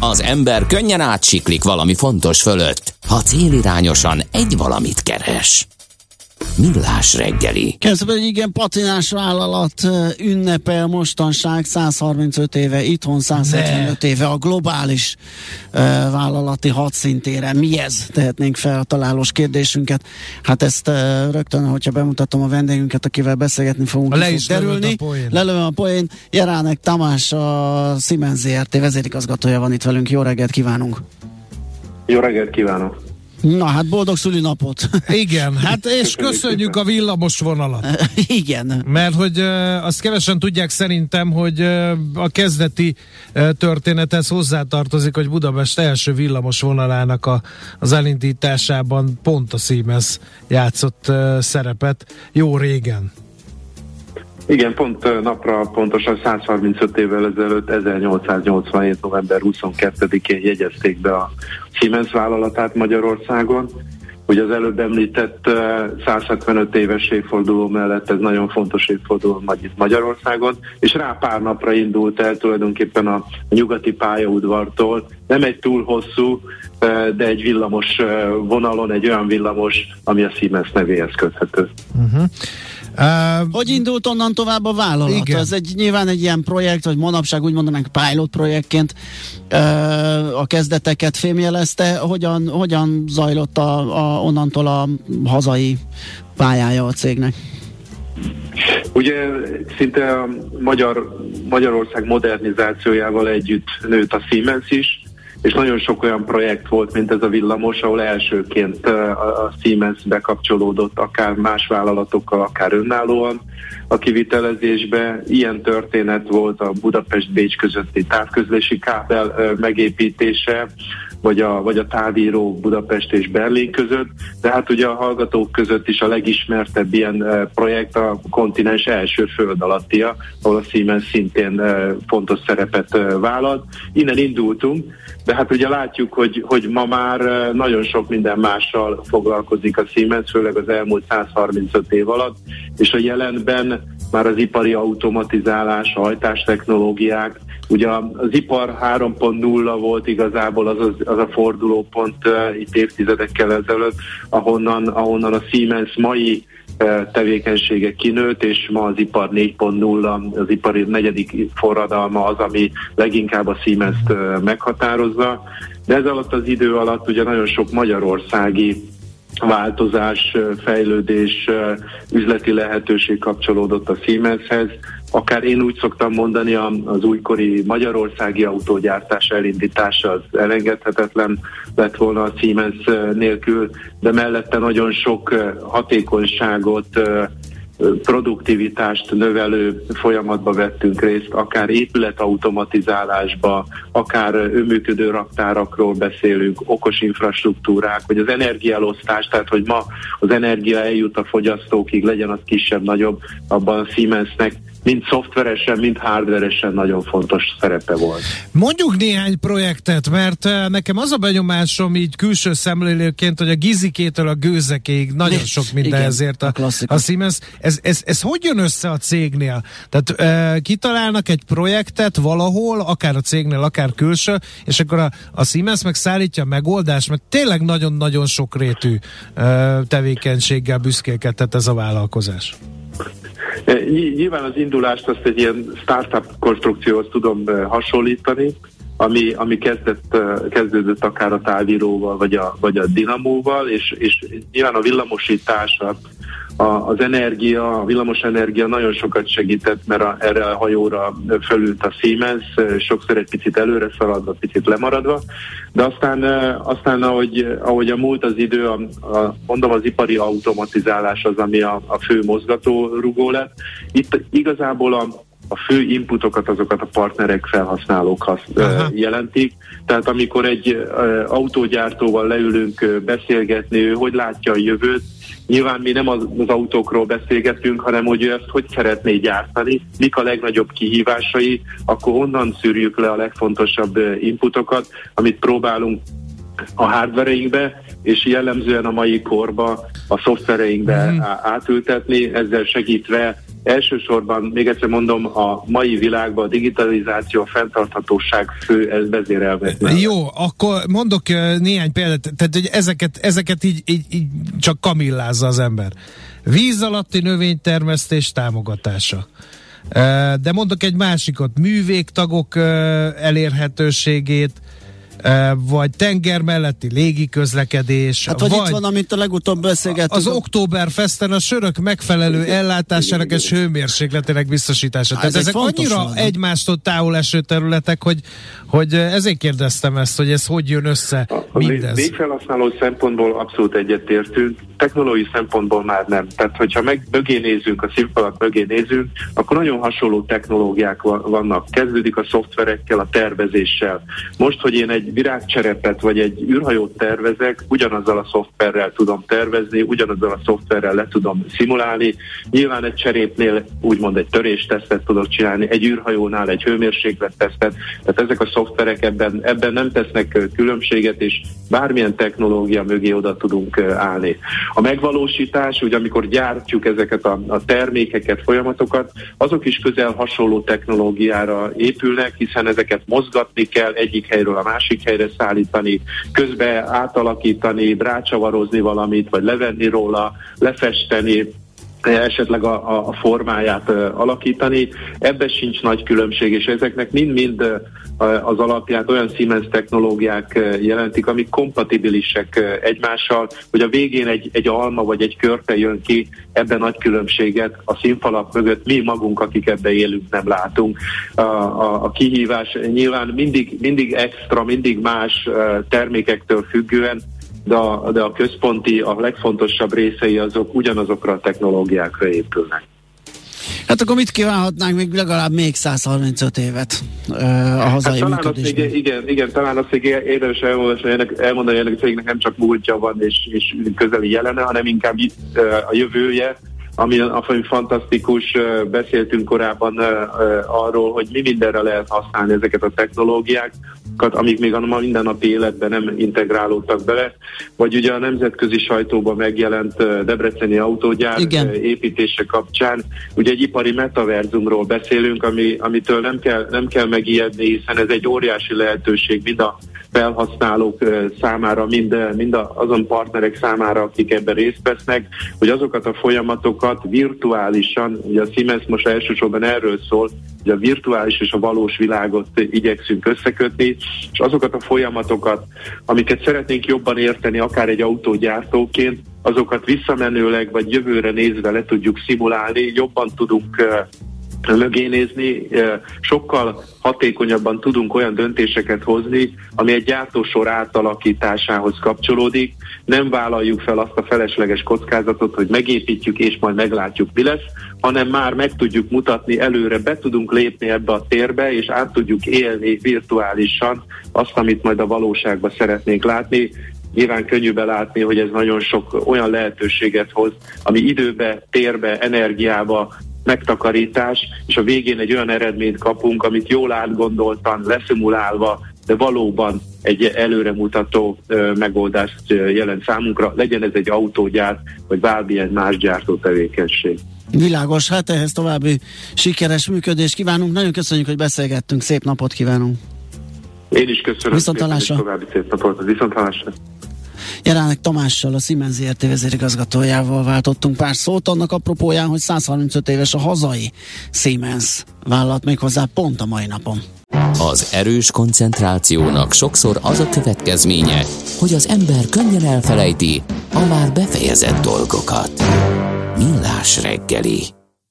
Az ember könnyen átsiklik valami fontos fölött, ha célirányosan egy valamit keres. Millás reggeli. Kezdve egy igen patinás vállalat ünnepel mostanság 135 éve, itthon 175 éve a globális uh, vállalati hadszintéren. Mi ez? Tehetnénk fel a találós kérdésünket. Hát ezt uh, rögtön, hogyha bemutatom a vendégünket, akivel beszélgetni fogunk, le is derülni. Lelőm a poén. Jeránek Tamás, a Siemens ZRT vezérigazgatója van itt velünk. Jó reggelt kívánunk! Jó reggelt kívánok! Na hát boldog szülinapot! Igen, hát és köszönjük a villamos vonalat. Igen. Mert hogy azt kevesen tudják szerintem, hogy a kezdeti történethez hozzátartozik, hogy Budapest első villamos vonalának a, az elindításában pont a Siemens játszott szerepet jó régen. Igen, pont napra pontosan 135 évvel ezelőtt, 1887. november 22-én jegyezték be a Siemens vállalatát Magyarországon. Ugye az előbb említett 175 éves évforduló mellett ez nagyon fontos évforduló Magyarországon, és rá pár napra indult el tulajdonképpen a nyugati pályaudvartól. Nem egy túl hosszú, de egy villamos vonalon, egy olyan villamos, ami a Siemens nevéhez köthető. Uh-huh. Uh, hogy indult onnan tovább a vállalat? Igen. Ez egy, nyilván egy ilyen projekt, vagy manapság úgy mondanánk pilot projektként uh, a kezdeteket fémjelezte. Hogyan, hogyan zajlott a, a, onnantól a hazai pályája a cégnek? Ugye szinte a Magyar, Magyarország modernizációjával együtt nőtt a Siemens is, és nagyon sok olyan projekt volt, mint ez a villamos, ahol elsőként a Siemens bekapcsolódott akár más vállalatokkal, akár önállóan a kivitelezésbe. Ilyen történet volt a Budapest-Bécs közötti távközlési kábel megépítése, vagy a, vagy a távíró Budapest és Berlin között, de hát ugye a hallgatók között is a legismertebb ilyen projekt a kontinens első föld alattia, ahol a Siemens szintén fontos szerepet vállalt. Innen indultunk, de hát ugye látjuk, hogy, hogy ma már nagyon sok minden mással foglalkozik a Siemens, főleg az elmúlt 135 év alatt, és a jelenben már az ipari automatizálás, hajtástechnológiák, ugye az ipar 3.0 volt igazából az, az, az a fordulópont uh, itt évtizedekkel ezelőtt, ahonnan, ahonnan a Siemens mai tevékenysége kinőtt, és ma az ipar 4.0, az ipari negyedik forradalma az, ami leginkább a Siemens-t meghatározza. De ez alatt az idő alatt ugye nagyon sok magyarországi változás, fejlődés, üzleti lehetőség kapcsolódott a Siemenshez. Akár én úgy szoktam mondani, az újkori magyarországi autógyártás elindítása az elengedhetetlen lett volna a Siemens nélkül, de mellette nagyon sok hatékonyságot, produktivitást növelő folyamatba vettünk részt, akár épületautomatizálásba, akár önműködő raktárakról beszélünk, okos infrastruktúrák, vagy az energiaelosztás, tehát hogy ma az energia eljut a fogyasztókig, legyen az kisebb, nagyobb, abban a Siemensnek mind szoftveresen, mind hardveresen nagyon fontos szerepe volt. Mondjuk néhány projektet, mert eh, nekem az a benyomásom így külső szemlélőként, hogy a gizikétől a gőzekéig nagyon sok minden Igen, ezért a, a, a Siemens. Ez, ez, ez hogy jön össze a cégnél? Tehát e, kitalálnak egy projektet valahol, akár a cégnél, akár külső, és akkor a, a Siemens meg szállítja a megoldást, mert tényleg nagyon-nagyon sokrétű e, tevékenységgel büszkélkedett ez a vállalkozás. Nyilván az indulást azt egy ilyen startup konstrukcióhoz tudom hasonlítani, ami, ami kezdett, kezdődött akár a távíróval, vagy a, vagy a dinamóval, és, és nyilván a villamosítása a, az energia, a villamos energia nagyon sokat segített, mert a, erre a hajóra fölült a Siemens, sokszor egy picit előre szaladva, picit lemaradva, de aztán, aztán ahogy, ahogy a múlt az idő, a, a, mondom az ipari automatizálás az, ami a, a fő mozgatórugó lett. Itt igazából a, a fő inputokat azokat a partnerek, felhasználók hasz, jelentik. Tehát amikor egy autógyártóval leülünk beszélgetni, ő hogy látja a jövőt, Nyilván mi nem az, az autókról beszélgetünk, hanem hogy ő ezt hogy szeretné gyártani, mik a legnagyobb kihívásai, akkor onnan szűrjük le a legfontosabb inputokat, amit próbálunk a hardvereinkbe, és jellemzően a mai korba a szoftvereinkbe mm. átültetni, ezzel segítve elsősorban, még egyszer mondom, a mai világban a digitalizáció, a fenntarthatóság fő vezérelve. Jó, akkor mondok néhány példát, tehát hogy ezeket, ezeket így, így, így csak kamillázza az ember. Víz alatti növénytermesztés támogatása. De mondok egy másikot, művégtagok elérhetőségét, vagy tenger melletti légi közlekedés. Hát vagy, vagy itt van, amit a legutóbb beszélgettünk. Az Oktoberfesten a sörök megfelelő ellátásának és hőmérsékletének biztosítása. Hát, Tehát ez ezek annyira van. egymástól távol eső területek, hogy, hogy ezért kérdeztem ezt, hogy ez hogy jön össze a mindez. Végfelhasználó szempontból abszolút egyetértünk, technológiai szempontból már nem. Tehát, hogyha meg mögé nézünk, a színfalak mögé nézünk, akkor nagyon hasonló technológiák vannak. Kezdődik a szoftverekkel, a tervezéssel. Most, hogy én egy virágcserepet vagy egy űrhajót tervezek, ugyanazzal a szoftverrel tudom tervezni, ugyanazzal a szoftverrel le tudom szimulálni. Nyilván egy cserépnél úgymond egy töréstesztet tudok csinálni, egy űrhajónál egy hőmérséklettesztet, tehát ezek a szoftverek ebben, ebben nem tesznek különbséget, és bármilyen technológia mögé oda tudunk állni. A megvalósítás, ugye amikor gyártjuk ezeket a, a termékeket, folyamatokat, azok is közel hasonló technológiára épülnek, hiszen ezeket mozgatni kell egyik helyről a másik helyre szállítani, közbe átalakítani, rácsavarozni valamit, vagy levenni róla, lefesteni, esetleg a, a formáját alakítani. Ebben sincs nagy különbség, és ezeknek mind-mind az alapját olyan Siemens technológiák jelentik, amik kompatibilisek egymással, hogy a végén egy, egy alma vagy egy körte jön ki, ebben nagy különbséget a színfalak mögött mi magunk, akik ebbe élünk, nem látunk. A, a, a kihívás nyilván mindig, mindig extra, mindig más termékektől függően, de a, de a központi, a legfontosabb részei azok ugyanazokra a technológiákra épülnek. Hát akkor mit kívánhatnánk még legalább még 135 évet uh, a hazai hát talán igen, igen, talán azt még érdemes elmondani, ennek, elmondani ennek cégnek nem csak múltja van és, és közeli jelene, hanem inkább a jövője, ami, ami fantasztikus, beszéltünk korábban arról, hogy mi mindenre lehet használni ezeket a technológiákat, amik még a mindennapi életben nem integrálódtak bele, vagy ugye a nemzetközi sajtóban megjelent Debreceni autógyár Igen. építése kapcsán, ugye egy ipari metaverzumról beszélünk, ami, amitől nem kell, nem kell megijedni, hiszen ez egy óriási lehetőség mind a felhasználók számára, mind, mind azon partnerek számára, akik ebben részt vesznek, hogy azokat a folyamatokat virtuálisan, ugye a Siemens most elsősorban erről szól, hogy a virtuális és a valós világot igyekszünk összekötni, és azokat a folyamatokat, amiket szeretnénk jobban érteni, akár egy autógyártóként, azokat visszamenőleg vagy jövőre nézve le tudjuk szimulálni, jobban tudunk mögé nézni, sokkal hatékonyabban tudunk olyan döntéseket hozni, ami egy gyártósor átalakításához kapcsolódik. Nem vállaljuk fel azt a felesleges kockázatot, hogy megépítjük és majd meglátjuk, mi lesz, hanem már meg tudjuk mutatni előre, be tudunk lépni ebbe a térbe, és át tudjuk élni virtuálisan azt, amit majd a valóságban szeretnénk látni. Nyilván könnyű belátni, hogy ez nagyon sok olyan lehetőséget hoz, ami időbe, térbe, energiába megtakarítás, és a végén egy olyan eredményt kapunk, amit jól átgondoltan, leszimulálva, de valóban egy előremutató ö, megoldást jelent számunkra, legyen ez egy autógyár, vagy bármilyen más gyártó tevékenység. Világos, hát ehhez további sikeres működést kívánunk. Nagyon köszönjük, hogy beszélgettünk. Szép napot kívánunk. Én is köszönöm. Viszontalásra. További szép napot. Viszontalásra. Jelenleg Tamással, a Siemens ZRT vezérigazgatójával váltottunk pár szót, annak apropóján, hogy 135 éves a hazai Siemens vállalat méghozzá pont a mai napon. Az erős koncentrációnak sokszor az a következménye, hogy az ember könnyen elfelejti a már befejezett dolgokat. Millás reggeli.